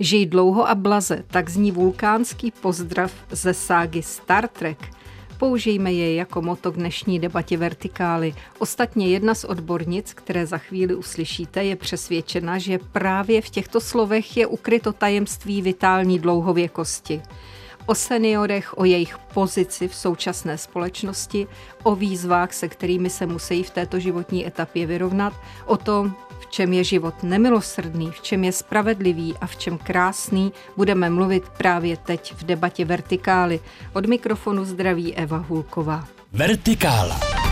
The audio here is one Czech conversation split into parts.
Žij dlouho a blaze, tak zní vulkánský pozdrav ze ságy Star Trek. Použijme jej jako moto k dnešní debatě vertikály. Ostatně jedna z odbornic, které za chvíli uslyšíte, je přesvědčena, že právě v těchto slovech je ukryto tajemství vitální dlouhověkosti o seniorech, o jejich pozici v současné společnosti, o výzvách, se kterými se musí v této životní etapě vyrovnat, o tom, čem je život nemilosrdný, v čem je spravedlivý a v čem krásný, budeme mluvit právě teď v debatě Vertikály. Od mikrofonu zdraví Eva Hulková. Vertikála.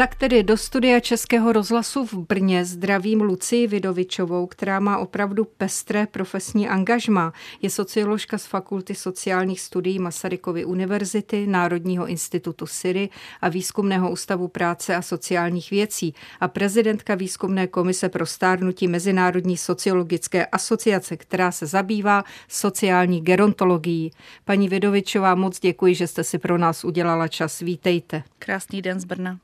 Tak tedy do studia Českého rozhlasu v Brně zdravím Lucii Vidovičovou, která má opravdu pestré profesní angažma. Je socioložka z Fakulty sociálních studií Masarykovy univerzity, Národního institutu Syry a Výzkumného ústavu práce a sociálních věcí a prezidentka Výzkumné komise pro stárnutí Mezinárodní sociologické asociace, která se zabývá sociální gerontologií. Paní Vidovičová, moc děkuji, že jste si pro nás udělala čas. Vítejte. Krásný den z Brna.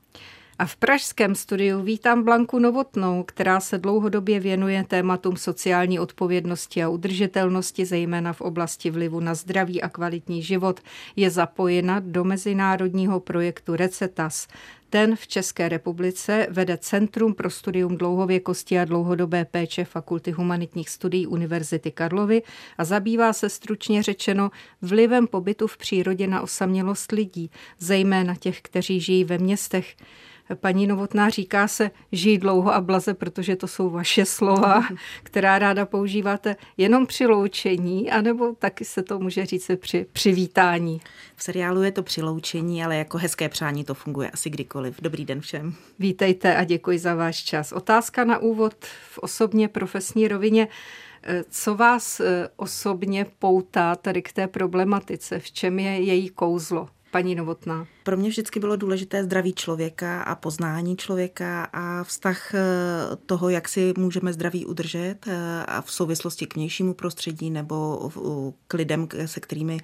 A v pražském studiu vítám Blanku Novotnou, která se dlouhodobě věnuje tématům sociální odpovědnosti a udržitelnosti, zejména v oblasti vlivu na zdraví a kvalitní život. Je zapojena do mezinárodního projektu Recetas. Ten v České republice vede Centrum pro studium dlouhověkosti a dlouhodobé péče Fakulty humanitních studií Univerzity Karlovy a zabývá se stručně řečeno vlivem pobytu v přírodě na osamělost lidí, zejména těch, kteří žijí ve městech. Paní Novotná říká se žij dlouho a blaze, protože to jsou vaše slova, která ráda používáte jenom při loučení, anebo taky se to může říct při přivítání. V seriálu je to při loučení, ale jako hezké přání to funguje asi kdykoliv. Dobrý den všem. Vítejte a děkuji za váš čas. Otázka na úvod v osobně profesní rovině. Co vás eh, osobně poutá tady k té problematice? V čem je její kouzlo? Paní Novotná? Pro mě vždycky bylo důležité zdraví člověka a poznání člověka a vztah eh, toho, jak si můžeme zdraví udržet eh, a v souvislosti k vnějšímu prostředí nebo k lidem, se kterými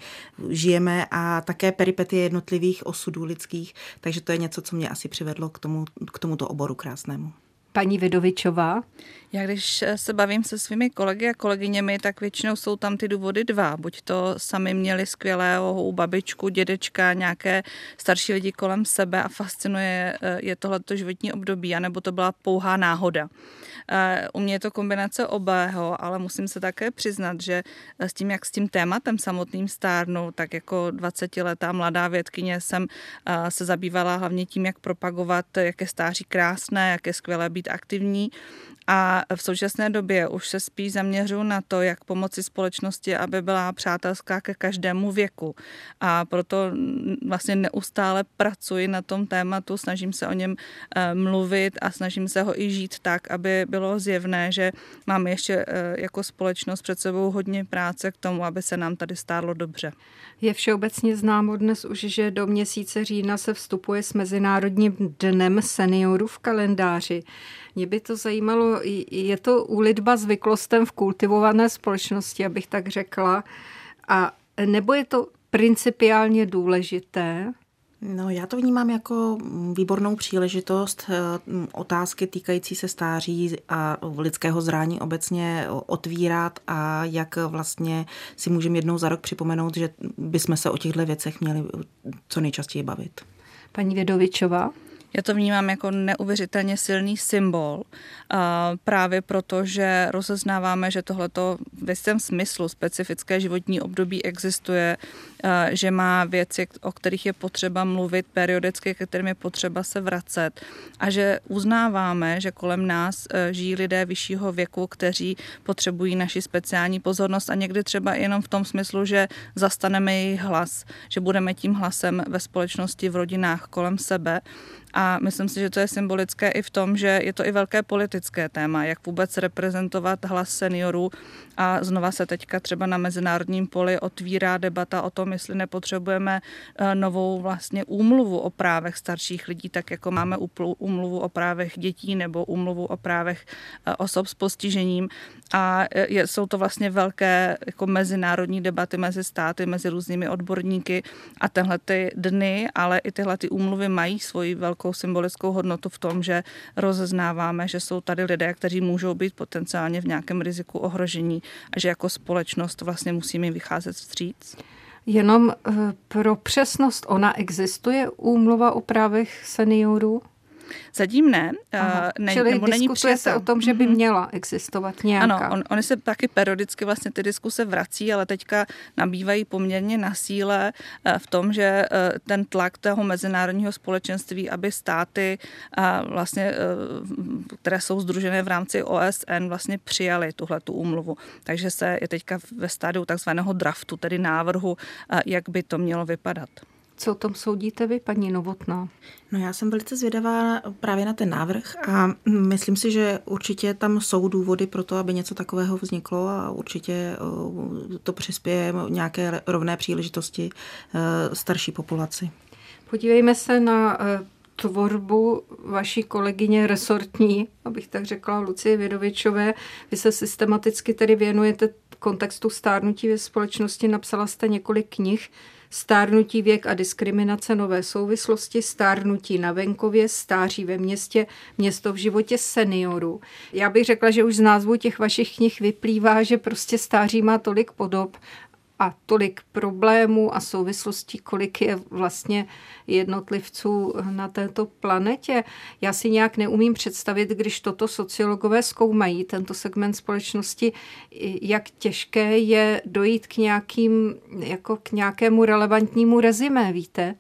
žijeme a také peripetie jednotlivých osudů lidských. Takže to je něco, co mě asi přivedlo k, tomu, k tomuto oboru krásnému. Paní Vidovičová? Já když se bavím se svými kolegy a kolegyněmi, tak většinou jsou tam ty důvody dva. Buď to sami měli skvělého babičku, dědečka, nějaké starší lidi kolem sebe a fascinuje je tohleto životní období, anebo to byla pouhá náhoda. U mě je to kombinace obého, ale musím se také přiznat, že s tím, jak s tím tématem samotným stárnu, tak jako 20-letá mladá vědkyně jsem se zabývala hlavně tím, jak propagovat, jak je stáří krásné, jak je skvělé být aktivní a v současné době už se spíš zaměřuji na to, jak pomoci společnosti, aby byla přátelská ke každému věku. A proto vlastně neustále pracuji na tom tématu, snažím se o něm eh, mluvit a snažím se ho i žít tak, aby bylo zjevné, že máme ještě eh, jako společnost před sebou hodně práce k tomu, aby se nám tady stálo dobře. Je všeobecně známo dnes už, že do měsíce října se vstupuje s Mezinárodním dnem seniorů v kalendáři. Mě by to zajímalo, je to úlitba zvyklostem v kultivované společnosti, abych tak řekla, a nebo je to principiálně důležité? No, já to vnímám jako výbornou příležitost eh, otázky týkající se stáří a lidského zrání obecně otvírat a jak vlastně si můžeme jednou za rok připomenout, že bychom se o těchto věcech měli co nejčastěji bavit. Paní Vědovičová? Já to vnímám jako neuvěřitelně silný symbol, právě proto, že rozeznáváme, že tohleto v jistém smyslu specifické životní období existuje, že má věci, o kterých je potřeba mluvit periodicky, ke kterým je potřeba se vracet a že uznáváme, že kolem nás e, žijí lidé vyššího věku, kteří potřebují naši speciální pozornost a někdy třeba jenom v tom smyslu, že zastaneme jejich hlas, že budeme tím hlasem ve společnosti, v rodinách kolem sebe a myslím si, že to je symbolické i v tom, že je to i velké politické téma, jak vůbec reprezentovat hlas seniorů. A znova se teďka třeba na mezinárodním poli otvírá debata o tom, jestli nepotřebujeme eh, novou vlastně úmluvu o právech starších lidí, tak jako máme úmluvu o právech dětí nebo úmluvu o právech eh, osob s postižením. A je, jsou to vlastně velké jako mezinárodní debaty mezi státy, mezi různými odborníky a tenhle ty dny, ale i tyhle ty úmluvy mají svoji velkou symbolickou hodnotu v tom, že rozeznáváme, že jsou tady lidé, kteří můžou být potenciálně v nějakém riziku ohrožení a že jako společnost vlastně musíme vycházet vstříc. Jenom eh, pro přesnost, ona existuje úmluva o právech seniorů? Zatím ne, Aha. ne Čili nebo není přijata. se o tom, že by mhm. měla existovat nějaká. Ano, on, oni se taky periodicky vlastně ty diskuse vrací, ale teďka nabývají poměrně na síle eh, v tom, že eh, ten tlak toho mezinárodního společenství, aby státy vlastně, eh, které jsou združené v rámci OSN, vlastně přijali tuhle tu úmluvu. Takže se je teďka ve stádiu takzvaného draftu, tedy návrhu, jak by to mělo vypadat. Co o tom soudíte vy, paní Novotná? No já jsem velice zvědavá právě na ten návrh a myslím si, že určitě tam jsou důvody pro to, aby něco takového vzniklo a určitě to přispěje nějaké rovné příležitosti e, starší populaci. Podívejme se na e, tvorbu vaší kolegyně resortní, abych tak řekla, Lucie Vědovičové. Vy se systematicky tedy věnujete kontextu stárnutí ve společnosti, napsala jste několik knih stárnutí věk a diskriminace nové souvislosti, stárnutí na venkově, stáří ve městě, město v životě seniorů. Já bych řekla, že už z názvu těch vašich knih vyplývá, že prostě stáří má tolik podob a tolik problémů a souvislostí, kolik je vlastně jednotlivců na této planetě. Já si nějak neumím představit, když toto sociologové zkoumají, tento segment společnosti, jak těžké je dojít k, nějakým, jako k nějakému relevantnímu rezimé, víte?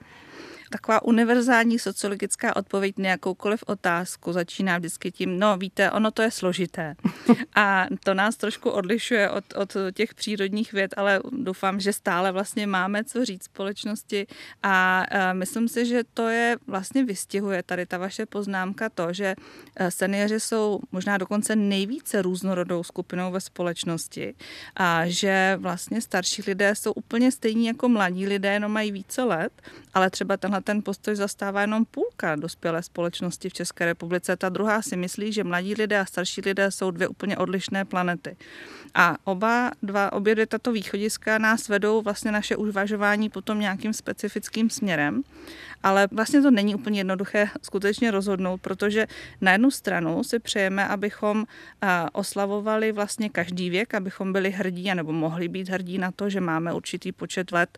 Taková univerzální sociologická odpověď na jakoukoliv otázku začíná vždycky tím, no víte, ono to je složité. A to nás trošku odlišuje od, od těch přírodních věd, ale doufám, že stále vlastně máme co říct společnosti a myslím si, že to je vlastně vystihuje tady ta vaše poznámka to, že e, seniori jsou možná dokonce nejvíce různorodou skupinou ve společnosti a že vlastně starší lidé jsou úplně stejní jako mladí lidé, jenom mají více let, ale třeba tenhle ten postoj zastává jenom půlka dospělé společnosti v České republice. Ta druhá si myslí, že mladí lidé a starší lidé jsou dvě úplně odlišné planety. A oba dva, obě dvě tato východiska nás vedou vlastně naše uvažování potom nějakým specifickým směrem, ale vlastně to není úplně jednoduché skutečně rozhodnout, protože na jednu stranu si přejeme, abychom oslavovali vlastně každý věk, abychom byli hrdí, nebo mohli být hrdí na to, že máme určitý počet let,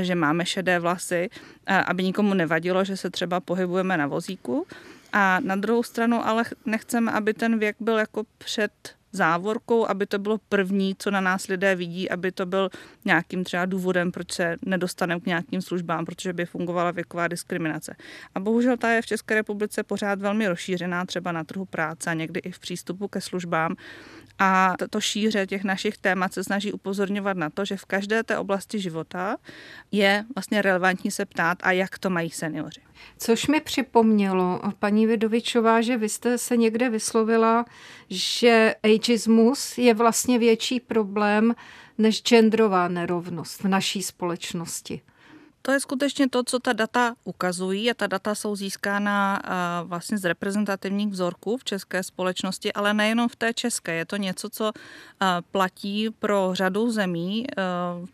že máme šedé vlasy, aby nikomu nevadilo, že se třeba pohybujeme na vozíku. A na druhou stranu ale nechceme, aby ten věk byl jako před závorkou, aby to bylo první, co na nás lidé vidí, aby to byl nějakým třeba důvodem, proč se nedostaneme k nějakým službám, protože by fungovala věková diskriminace. A bohužel ta je v České republice pořád velmi rozšířená, třeba na trhu práce někdy i v přístupu ke službám. A to šíře těch našich témat se snaží upozorňovat na to, že v každé té oblasti života je vlastně relevantní se ptát, a jak to mají seniori. Což mi připomnělo, paní Vidovičová, že vy jste se někde vyslovila, že ageismus je vlastně větší problém než genderová nerovnost v naší společnosti. To je skutečně to, co ta data ukazují a ta data jsou získána vlastně z reprezentativních vzorků v české společnosti, ale nejenom v té české. Je to něco, co platí pro řadu zemí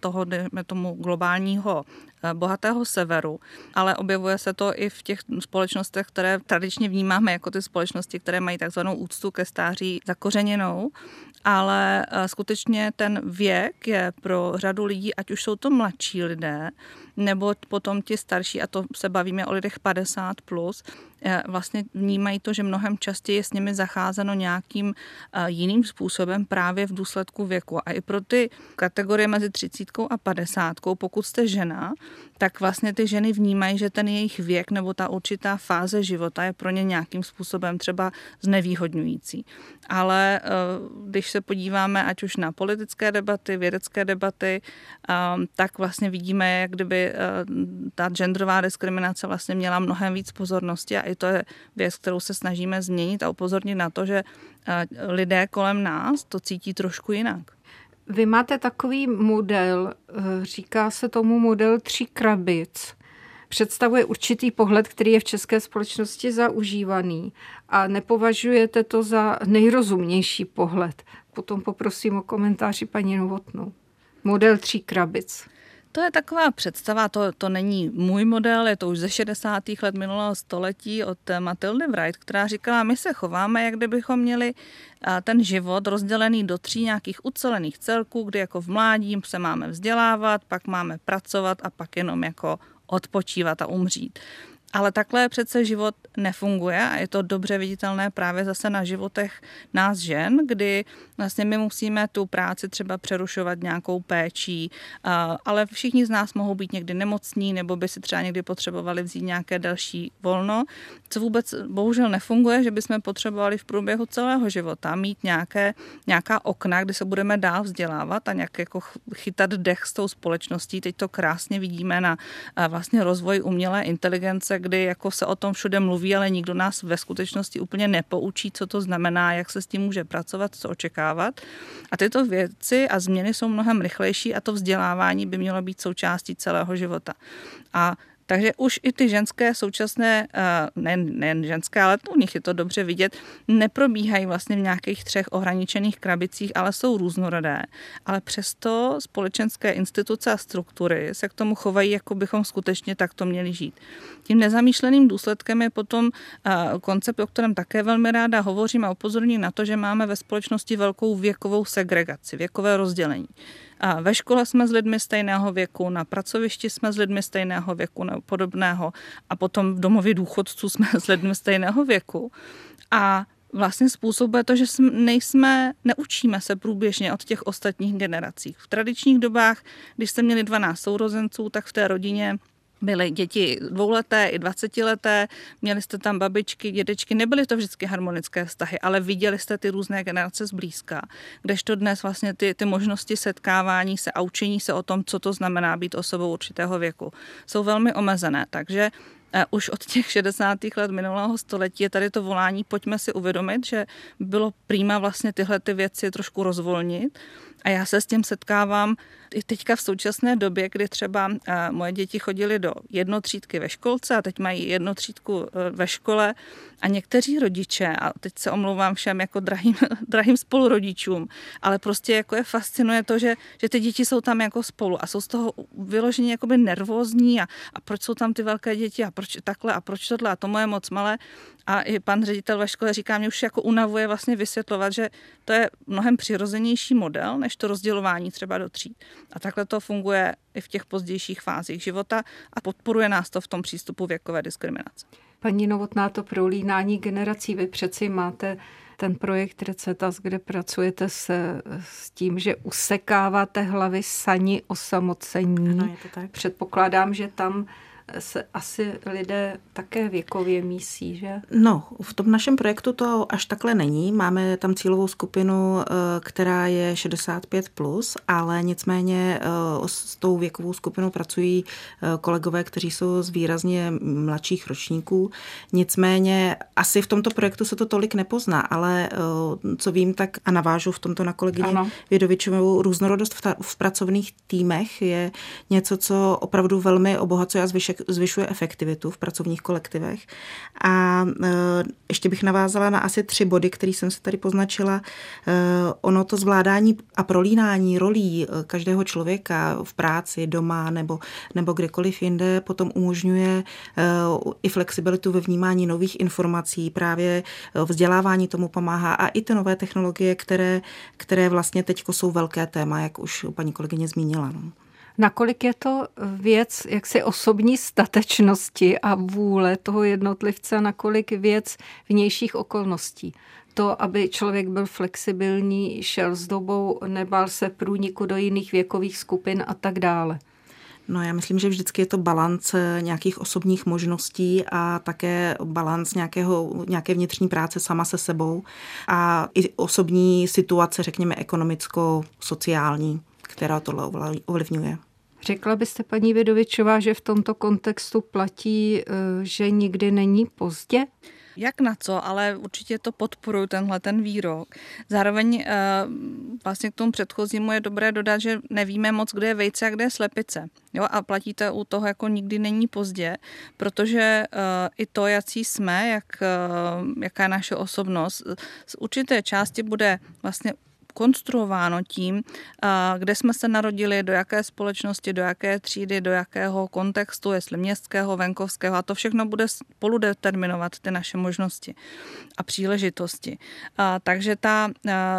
toho, tomu globálního bohatého severu, ale objevuje se to i v těch společnostech, které tradičně vnímáme jako ty společnosti, které mají takzvanou úctu ke stáří zakořeněnou, ale skutečně ten věk je pro řadu lidí, ať už jsou to mladší lidé, nebo potom ti starší, a to se bavíme o lidech 50 plus, eh, vlastně vnímají to, že mnohem častěji je s nimi zacházeno nějakým eh, jiným způsobem právě v důsledku věku. A i pro ty kategorie mezi 30 a 50, pokud jste žena, tak vlastně ty ženy vnímají, že ten jejich věk nebo ta určitá fáze života je pro ně nějakým způsobem třeba znevýhodňující. Ale eh, když se podíváme ať už na politické debaty, vědecké debaty, tak vlastně vidíme, jak kdyby Eh, ta genderová diskriminace vlastně měla mnohem víc pozornosti a i to je věc, kterou se snažíme změnit a upozornit na to, že eh, lidé kolem nás to cítí trošku jinak. Vy máte takový model, eh, říká se tomu model tří krabic. Představuje určitý pohled, který je v české společnosti zaužívaný a nepovažujete to za nejrozumnější pohled. Potom poprosím o komentáři paní Novotnou. Model tří krabic. To je taková představa, to, to není můj model, je to už ze 60. let minulého století od Matildy Wright, která říkala, my se chováme, jak kdybychom měli ten život rozdělený do tří nějakých ucelených celků, kdy jako v mládí se máme vzdělávat, pak máme pracovat a pak jenom jako odpočívat a umřít. Ale takhle přece život nefunguje a je to dobře viditelné právě zase na životech nás žen, kdy vlastně my musíme tu práci třeba přerušovat nějakou péčí, ale všichni z nás mohou být někdy nemocní nebo by si třeba někdy potřebovali vzít nějaké další volno, co vůbec bohužel nefunguje, že bychom potřebovali v průběhu celého života mít nějaké, nějaká okna, kdy se budeme dál vzdělávat a nějak jako chytat dech s tou společností. Teď to krásně vidíme na vlastně rozvoj umělé inteligence, kdy jako se o tom všude mluví, ale nikdo nás ve skutečnosti úplně nepoučí, co to znamená, jak se s tím může pracovat, co očekávat. A tyto věci a změny jsou mnohem rychlejší a to vzdělávání by mělo být součástí celého života. A takže už i ty ženské současné, eh, nejen, nejen ženské, ale u nich je to dobře vidět, neprobíhají vlastně v nějakých třech ohraničených krabicích, ale jsou různorodé. Ale přesto společenské instituce a struktury se k tomu chovají, jako bychom skutečně takto měli žít. Tím nezamýšleným důsledkem je potom eh, koncept, o kterém také velmi ráda hovořím a upozorním na to, že máme ve společnosti velkou věkovou segregaci, věkové rozdělení. A ve škole jsme s lidmi stejného věku, na pracovišti jsme s lidmi stejného věku nebo podobného a potom v domově důchodců jsme s lidmi stejného věku. A vlastně způsobuje to, že nejsme, neučíme se průběžně od těch ostatních generací. V tradičních dobách, když jste měli 12 sourozenců, tak v té rodině byly děti dvouleté i dvacetileté, měli jste tam babičky, dědečky, nebyly to vždycky harmonické vztahy, ale viděli jste ty různé generace zblízka, kdežto dnes vlastně ty, ty možnosti setkávání se a učení se o tom, co to znamená být osobou určitého věku, jsou velmi omezené. Takže eh, už od těch 60. let minulého století je tady to volání, pojďme si uvědomit, že bylo prýma vlastně tyhle ty věci trošku rozvolnit a já se s tím setkávám i teďka v současné době, kdy třeba eh, moje děti chodily do jednotřídky ve školce a teď mají jednotřídku eh, ve škole a někteří rodiče, a teď se omlouvám všem jako drahým, drahým spolurodičům, ale prostě jako je fascinuje to, že, že ty děti jsou tam jako spolu a jsou z toho vyloženě jakoby nervózní a, a proč jsou tam ty velké děti a proč takhle a proč tohle a to moje moc malé. A i pan ředitel ve škole říká, mě už jako unavuje vlastně vysvětlovat, že to je mnohem přirozenější model, než to rozdělování třeba do tříd. A takhle to funguje i v těch pozdějších fázích života a podporuje nás to v tom přístupu věkové diskriminace. Paní Novotná, to prolínání generací, vy přeci máte ten projekt Recetas, kde pracujete se, s tím, že usekáváte hlavy sani osamocení. Ano, je to tak. Předpokládám, že tam se asi lidé také věkově mísí, že? No, v tom našem projektu to až takhle není. Máme tam cílovou skupinu, eh, která je 65+, plus, ale nicméně eh, s tou věkovou skupinou pracují eh, kolegové, kteří jsou z výrazně mladších ročníků. Nicméně asi v tomto projektu se to tolik nepozná, ale co vím, tak a navážu v tomto na kolegyně ano. Vědovičovou, různorodost v, ta, v pracovních týmech je něco, co opravdu velmi obohacuje a zvyšuje zvyšuje efektivitu v pracovních kolektivech. A e, ještě bych navázala na asi tři body, které jsem se tady poznačila. E, ono to zvládání a prolínání rolí e, každého člověka v práci, doma nebo, nebo kdekoliv jinde potom umožňuje i flexibilitu ve vnímání nových informací, právě vzdělávání tomu pomáhá a i ty nové technologie, které, které vlastně teď jsou velké téma, jak už paní kolegyně zmínila. No. Nakolik je to věc jaksi osobní statečnosti a vůle toho jednotlivce, nakolik věc vnějších okolností. To, aby člověk byl flexibilní, šel s dobou, nebál se průniku do jiných věkových skupin a tak dále. No já myslím, že vždycky je to balans nějakých osobních možností a také balans nějakého, nějaké vnitřní práce sama se sebou a i osobní situace, řekněme ekonomicko-sociální která tohle ovlivňuje. Řekla byste, paní Vědovičová, že v tomto kontextu platí, eh, že nikdy není pozdě? jak na co, ale určitě to podporuji, tenhle ten výrok. Zároveň vlastně k tomu předchozímu je dobré dodat, že nevíme moc, kde je vejce a kde je slepice. Jo, a platíte u toho jako nikdy není pozdě, protože uh, i to, jaký jsme, jak, uh, jaká je naše osobnost, z určité části bude vlastně konstruováno tím, kde jsme se narodili, do jaké společnosti, do jaké třídy, do jakého kontextu, jestli městského, venkovského a to všechno bude spolu determinovat ty naše možnosti a příležitosti. Takže ta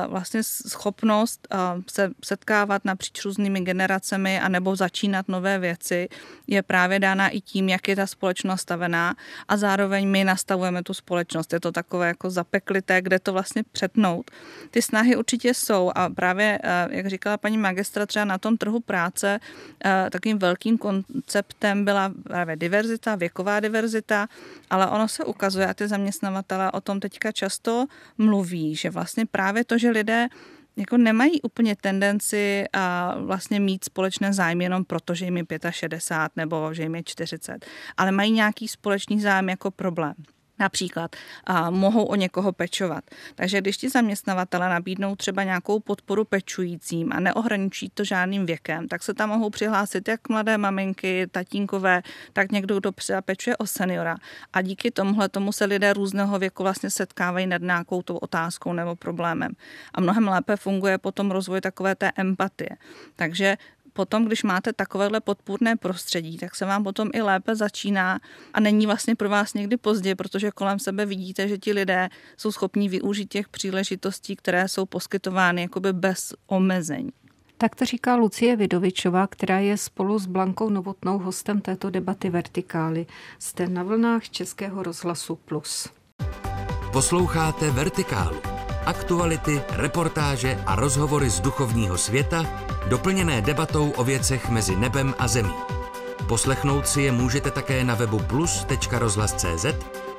vlastně schopnost se setkávat napříč různými generacemi a nebo začínat nové věci je právě dána i tím, jak je ta společnost nastavená a zároveň my nastavujeme tu společnost. Je to takové jako zapeklité, kde to vlastně přetnout. Ty snahy určitě jsou a právě, eh, jak říkala paní magistra, třeba na tom trhu práce eh, takým velkým konceptem byla právě diverzita, věková diverzita, ale ono se ukazuje a ty zaměstnavatele o tom teďka často mluví, že vlastně právě to, že lidé jako nemají úplně tendenci a vlastně mít společné zájmy jenom proto, že jim je 65 nebo že jim je 40, ale mají nějaký společný zájem jako problém. Například a mohou o někoho pečovat. Takže když ti zaměstnavatele nabídnou třeba nějakou podporu pečujícím a neohraničí to žádným věkem, tak se tam mohou přihlásit jak mladé maminky, tatínkové, tak někdo, kdo pečuje o seniora. A díky tomuhle tomu se lidé různého věku vlastně setkávají nad nějakou tou otázkou nebo problémem. A mnohem lépe funguje potom rozvoj takové té empatie. Takže potom, když máte takovéhle podpůrné prostředí, tak se vám potom i lépe začíná a není vlastně pro vás někdy pozdě, protože kolem sebe vidíte, že ti lidé jsou schopní využít těch příležitostí, které jsou poskytovány jakoby bez omezení. Tak to říká Lucie Vidovičová, která je spolu s Blankou Novotnou hostem této debaty Vertikály. Jste na vlnách Českého rozhlasu Plus. Posloucháte Vertikálu. Aktuality, reportáže a rozhovory z duchovního světa doplněné debatou o věcech mezi nebem a zemí. Poslechnout si je můžete také na webu plus.rozhlas.cz,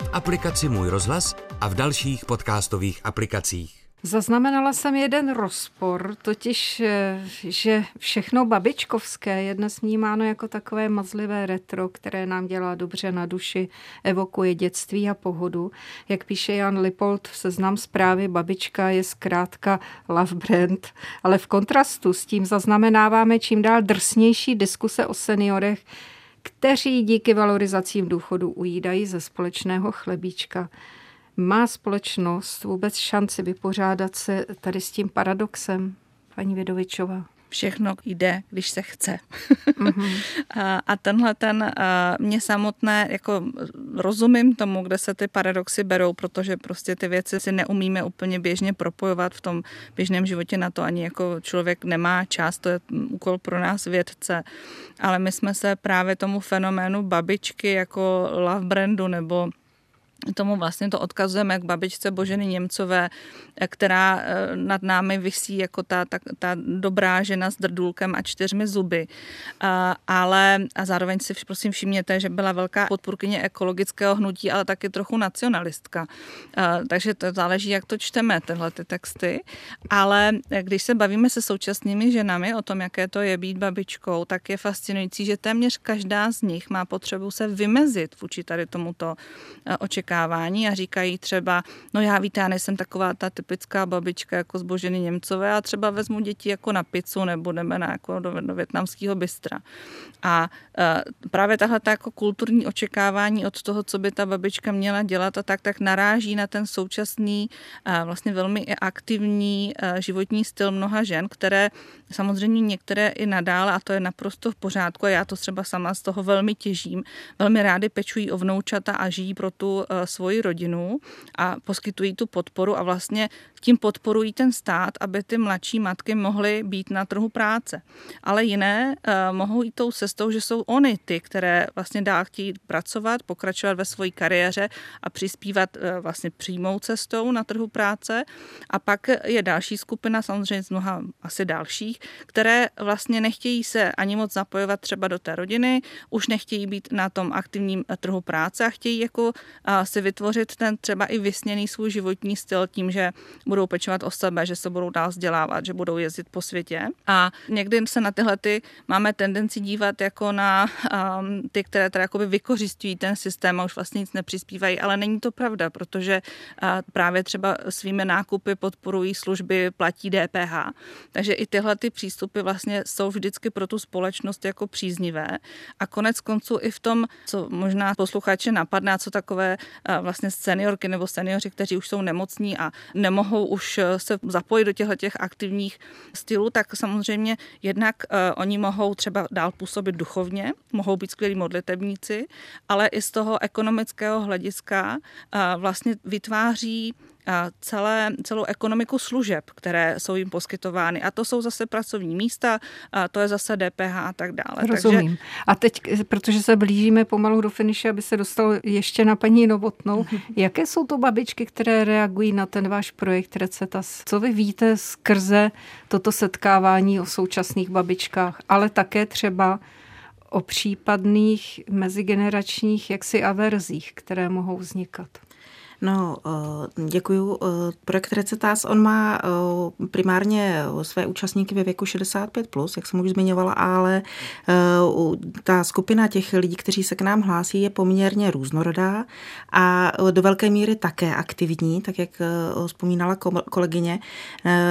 v aplikaci Můj rozhlas a v dalších podcastových aplikacích. Zaznamenala jsem jeden rozpor, totiž, eh, že všechno babičkovské je dnes vnímáno jako takové mazlivé retro, které nám dělá dobře na duši, evokuje dětství a pohodu. Jak píše Jan Lipold v seznam zprávy, babička je zkrátka love brand, ale v kontrastu s tím zaznamenáváme čím dál drsnější diskuse o seniorech, kteří díky valorizacím důchodu ujídají ze společného chlebíčka. Má společnost vůbec šanci vypořádat se tady s tím paradoxem, paní Vědovičová? všechno jde, když se chce. Mm-hmm. a tenhle ten, mě samotné, jako rozumím tomu, kde se ty paradoxy berou, protože prostě ty věci si neumíme úplně běžně propojovat v tom běžném životě na to, ani jako člověk nemá čas, to je úkol pro nás vědce, ale my jsme se právě tomu fenoménu babičky jako love brandu nebo tomu vlastně to odkazujeme k babičce Boženy Němcové, která eh, nad námi visí jako ta, ta, ta dobrá žena s drdůlkem a čtyřmi zuby. A, ale a zároveň si prosím všimněte, že byla velká podpůrkyně ekologického hnutí, ale taky trochu nacionalistka. A, takže to záleží, jak to čteme, tyhle ty texty. Ale když se bavíme se současnými ženami o tom, jaké to je být babičkou, tak je fascinující, že téměř každá z nich má potřebu se vymezit vůči tady tomuto eh, očekávání očekávání a říkají třeba, no já víte, já nejsem taková ta typická babička jako zboženy Němcové a třeba vezmu děti jako na pizzu nebo jdeme na, jako do, do větnamského bystra. A uh, právě tahle ta jako kulturní očekávání od toho, co by ta babička měla dělat a tak, tak naráží na ten současný uh, vlastně velmi aktivní uh, životní styl mnoha žen, které samozřejmě některé i nadále, a to je naprosto v pořádku a já to třeba sama z toho velmi těžím, velmi rády pečují o vnoučata a žijí pro tu svoji rodinu a poskytují tu podporu a vlastně tím podporují ten stát, aby ty mladší matky mohly být na trhu práce. Ale jiné uh, mohou jít tou cestou, že jsou oni ty, které vlastně dál chtějí pracovat, pokračovat ve své kariéře a přispívat uh, vlastně přímou cestou na trhu práce. A pak je další skupina, samozřejmě z mnoha asi dalších, které vlastně nechtějí se ani moc zapojovat třeba do té rodiny, už nechtějí být na tom aktivním trhu práce a chtějí jako si vytvořit ten třeba i vysněný svůj životní styl tím, že budou pečovat o sebe, že se budou dál vzdělávat, že budou jezdit po světě. A někdy se na tyhle ty máme tendenci dívat jako na um, ty, které teda jakoby vykořistují ten systém a už vlastně nic nepřispívají, ale není to pravda, protože uh, právě třeba svými nákupy podporují služby, platí DPH. Takže i tyhle ty přístupy vlastně jsou vždycky pro tu společnost jako příznivé. A konec konců i v tom, co možná posluchače napadne, co takové uh, vlastně seniorky nebo seniori, kteří už jsou nemocní a nemohou už se zapojit do těchto těch aktivních stylů, tak samozřejmě jednak uh, oni mohou třeba dál působit duchovně, mohou být skvělí modlitebníci, ale i z toho ekonomického hlediska uh, vlastně vytváří celé, celou ekonomiku služeb, které jsou jim poskytovány. A to jsou zase pracovní místa, a to je zase DPH a tak dále. Rozumím. Takže... A teď, protože se blížíme pomalu do finiše, aby se dostal ještě na paní Novotnou, jaké jsou to babičky, které reagují na ten váš projekt Recetas? Co vy víte skrze toto setkávání o současných babičkách, ale také třeba o případných mezigeneračních jaksi averzích, které mohou vznikat? No, eh, děkuju. Eh, projekt Recetas, on má eh, primárně své účastníky ve věku 65+, plus, jak jsem už zmiňovala, ale ta skupina těch lidí, kteří se k nám hlásí, je poměrně různorodá a do velké míry také aktivní, tak jak vzpomínala kolegyně.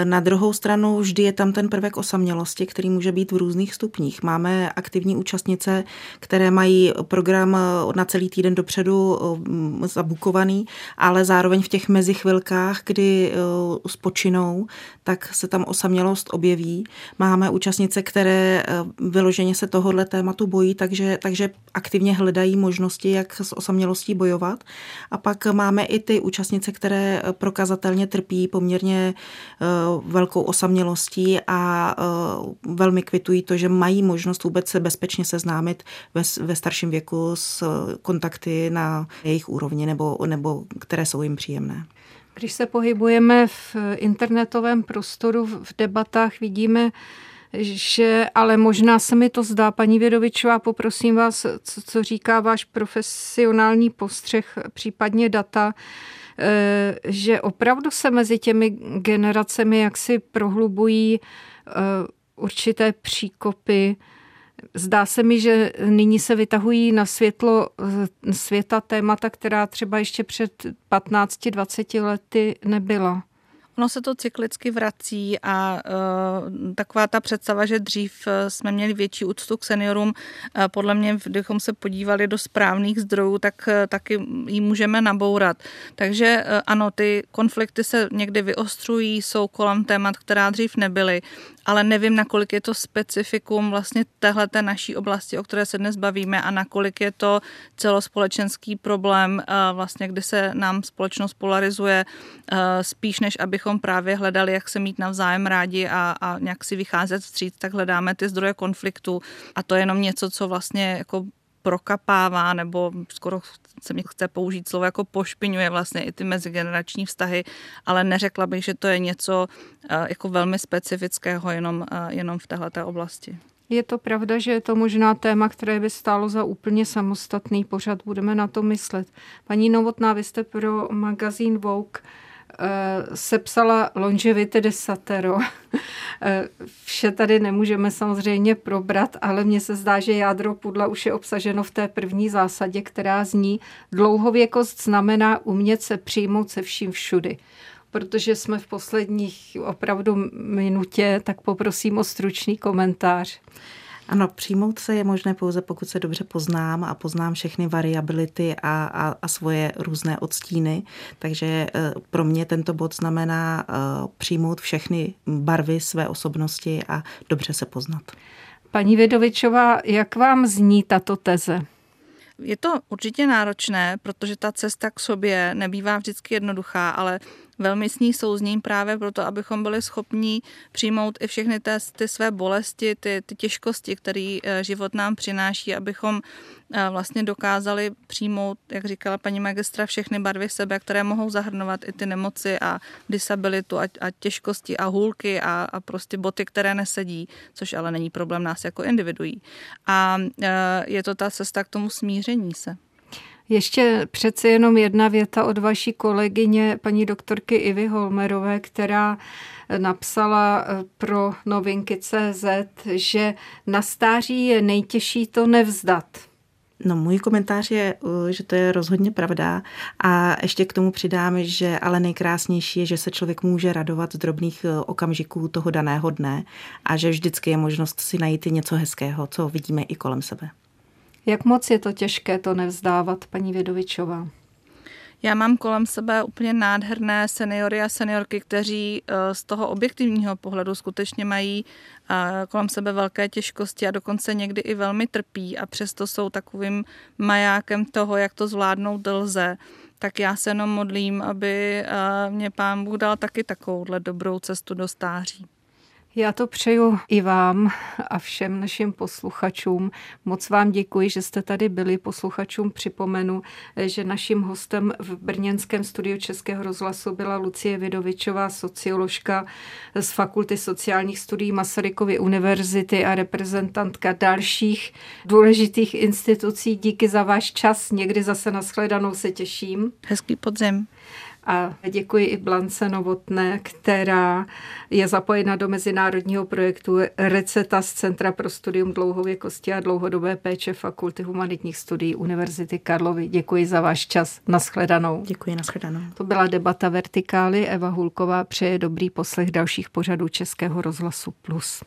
Na druhou stranu vždy je tam ten prvek osamělosti, který může být v různých stupních. Máme aktivní účastnice, které mají program na celý týden dopředu zabukovaný ale zároveň v těch mezichvilkách, kdy eh, spočinou, tak se tam osamělost objeví. Máme účastnice, které eh, vyloženě se tohohle tématu bojí, takže, takže aktivně hledají možnosti, jak s osamělostí bojovat. A pak máme i ty účastnice, které eh, prokazatelně trpí poměrně velkou osamělostí a velmi kvitují to, že mají možnost vůbec se bezpečně seznámit ve, ve starším věku s kontakty na jejich úrovni nebo, nebo které jsou jim příjemné. Když se pohybujeme v internetovém prostoru, v debatách, vidíme, že, ale možná se mi to zdá, paní Vědovičová, poprosím vás, co, co říká váš profesionální postřeh, případně data, eh, že opravdu se mezi těmi generacemi jaksi prohlubují eh, určité příkopy, Zdá se mi, že nyní se vytahují na světlo eh, světa témata, která třeba ještě před 15-20 lety nebyla. Ono se to cyklicky vrací a uh, taková ta představa, že dřív e, jsme měli větší úctu k seniorům, uh, podle mě, kdybychom se podívali do správných zdrojů, tak uh, taky ji můžeme nabourat. Takže uh, ano, ty konflikty se někdy vyostřují, jsou kolem témat, která dřív nebyly, ale nevím, nakolik je to specifikum vlastně téhleté naší oblasti, o které se dnes bavíme a nakolik je to celospolečenský problém, uh, vlastně, kdy se nám společnost polarizuje uh, spíš, než abych abychom právě hledali, jak se mít navzájem rádi a, a nějak si vycházet vstříc, tak hledáme ty zdroje konfliktu a to je jenom něco, co vlastně jako prokapává nebo skoro se mi chce použít slovo jako pošpiňuje vlastně i ty mezigenerační vztahy, ale neřekla bych, že to je něco eh, jako velmi specifického jenom, eh, jenom v této oblasti. Je to pravda, že je to možná téma, které by stálo za úplně samostatný pořad. Budeme na to myslet. Paní Novotná, vy jste pro magazín Vogue sepsala Longevity desatero. Eh, vše tady nemůžeme samozřejmě probrat, ale mně se zdá, že jádro pudla už je obsaženo v té první zásadě, která zní dlouhověkost znamená umět se přijmout se vším všudy. Protože jsme v posledních opravdu minutě, tak poprosím o stručný komentář. Ano, přijmout se je možné pouze, pokud se dobře poznám a poznám všechny variability a, a, a svoje různé odstíny. Takže eh, pro mě tento bod znamená eh, přijmout všechny barvy své osobnosti a dobře se poznat. Paní Vědovičová, jak vám zní tato teze? Je to určitě náročné, protože ta cesta k sobě nebývá vždycky jednoduchá, ale velmi s ní souzním právě proto, abychom byli schopni přijmout i všechny ty, ty své bolesti, ty, ty těžkosti, které eh, život nám přináší, abychom eh, vlastně dokázali přijmout, jak říkala paní magistra, všechny barvy sebe, které mohou zahrnovat i ty nemoci a disabilitu a, a těžkosti a hůlky a, a prostě boty, které nesedí, což ale není problém nás jako individuí. A eh, je to ta cesta k tomu smíření se. Ještě přece jenom jedna věta od vaší kolegyně, paní doktorky Ivy Holmerové, která napsala eh, pro novinky CZ, že na stáří je nejtěžší to nevzdat. No, můj komentář je, eh, že to je rozhodně pravda a ještě k tomu přidám, že ale nejkrásnější je, že se člověk může radovat z drobných eh, okamžiků toho daného dne a že vždycky je možnost si najít něco hezkého, co vidíme i kolem sebe. Jak moc je to těžké to nevzdávat, paní Vědovičová? Já mám kolem sebe úplně nádherné seniory a seniorky, kteří eh, z toho objektivního pohledu skutečně mají eh, kolem sebe velké těžkosti a dokonce někdy i velmi trpí a přesto jsou takovým majákem toho, jak to zvládnout lze. Tak já se jenom modlím, aby eh, mě pán Bůh dal taky takovouhle dobrou cestu do stáří. Já to přeju i vám a všem našim posluchačům. Moc vám děkuji, že jste tady byli. Posluchačům připomenu, že naším hostem v brněnském studiu Českého rozhlasu byla Lucie Vidovičová, socioložka z Fakulty sociálních studií Masarykovy univerzity a reprezentantka dalších důležitých institucí. Díky za váš čas. Někdy zase nashledanou se těším. Hezký podzim. A děkuji i Blance Novotné, která je zapojena do mezinárodního projektu Receta z Centra pro studium dlouhověkosti a dlouhodobé péče Fakulty humanitních studií Univerzity Karlovy. Děkuji za váš čas. Naschledanou. Děkuji, naschledanou. To byla debata Vertikály. Eva Hulková přeje dobrý poslech dalších pořadů Českého rozhlasu Plus.